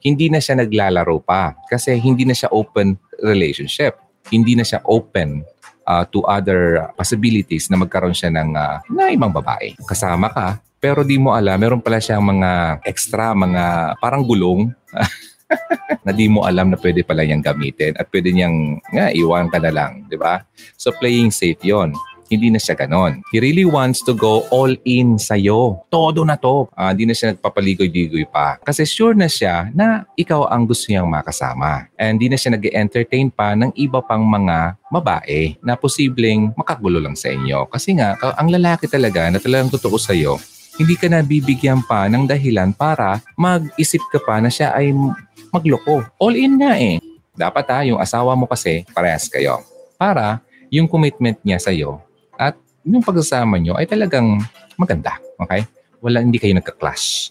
hindi na siya naglalaro pa kasi hindi na siya open relationship. Hindi na siya open uh, to other possibilities na magkaroon siya ng uh, na ibang babae. Kasama ka, pero di mo alam, meron pala siyang mga extra, mga parang gulong na di mo alam na pwede pala niyang gamitin at pwede niyang nga, iwan ka na lang, di ba? So playing safe yon hindi na siya ganon. He really wants to go all in sa'yo. Todo na to. Uh, hindi na siya nagpapaligoy-ligoy pa. Kasi sure na siya na ikaw ang gusto niyang makasama. And hindi na siya nag-entertain pa ng iba pang mga babae na posibleng makagulo lang sa inyo. Kasi nga, ang lalaki talaga na talagang totoo sa'yo, hindi ka na bibigyan pa ng dahilan para mag-isip ka pa na siya ay magloko. All in nga eh. Dapat ha, yung asawa mo kasi parehas kayo. Para yung commitment niya sa'yo at yung pagsasama nyo ay talagang maganda. Okay? Wala, hindi kayo nagka-clash.